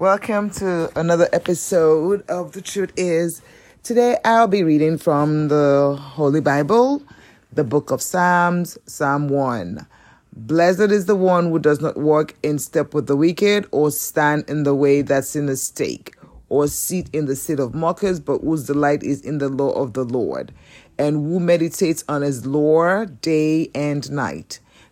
Welcome to another episode of The Truth Is. Today I'll be reading from the Holy Bible, the book of Psalms, Psalm 1. Blessed is the one who does not walk in step with the wicked, or stand in the way that sinners take, or sit in the seat of mockers, but whose delight is in the law of the Lord, and who meditates on his law day and night.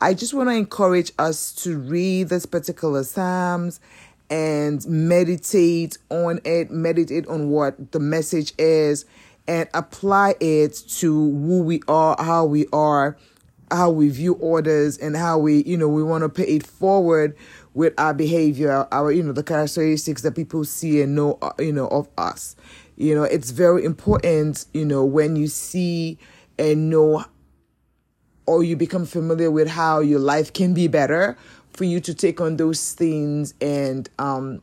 I just want to encourage us to read this particular Psalms and meditate on it, meditate on what the message is, and apply it to who we are, how we are, how we view orders, and how we, you know, we want to pay it forward with our behavior, our, you know, the characteristics that people see and know, uh, you know, of us. You know, it's very important, you know, when you see and know or you become familiar with how your life can be better for you to take on those things and um,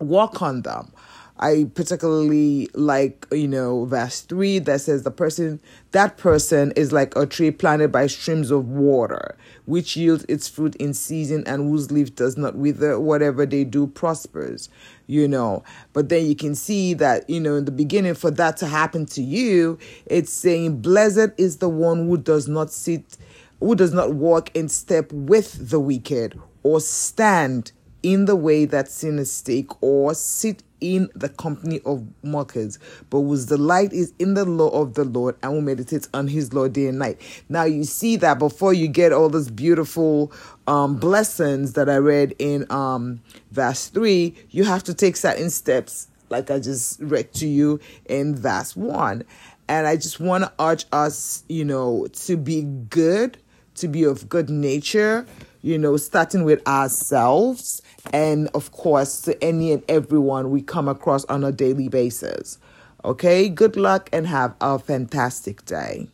walk on them. I particularly like, you know, verse 3 that says the person, that person is like a tree planted by streams of water, which yields its fruit in season and whose leaf does not wither. Whatever they do prospers, you know. But then you can see that, you know, in the beginning, for that to happen to you, it's saying, Blessed is the one who does not sit, who does not walk in step with the wicked or stand in the way that sinners take or sit in the company of mockers, but whose delight is in the law of the Lord and who meditates on his law day and night. Now you see that before you get all those beautiful um, blessings that I read in um, verse 3, you have to take certain steps, like I just read to you in verse 1. And I just want to urge us, you know, to be good, to be of good nature, you know, starting with ourselves and of course to any and everyone we come across on a daily basis. Okay, good luck and have a fantastic day.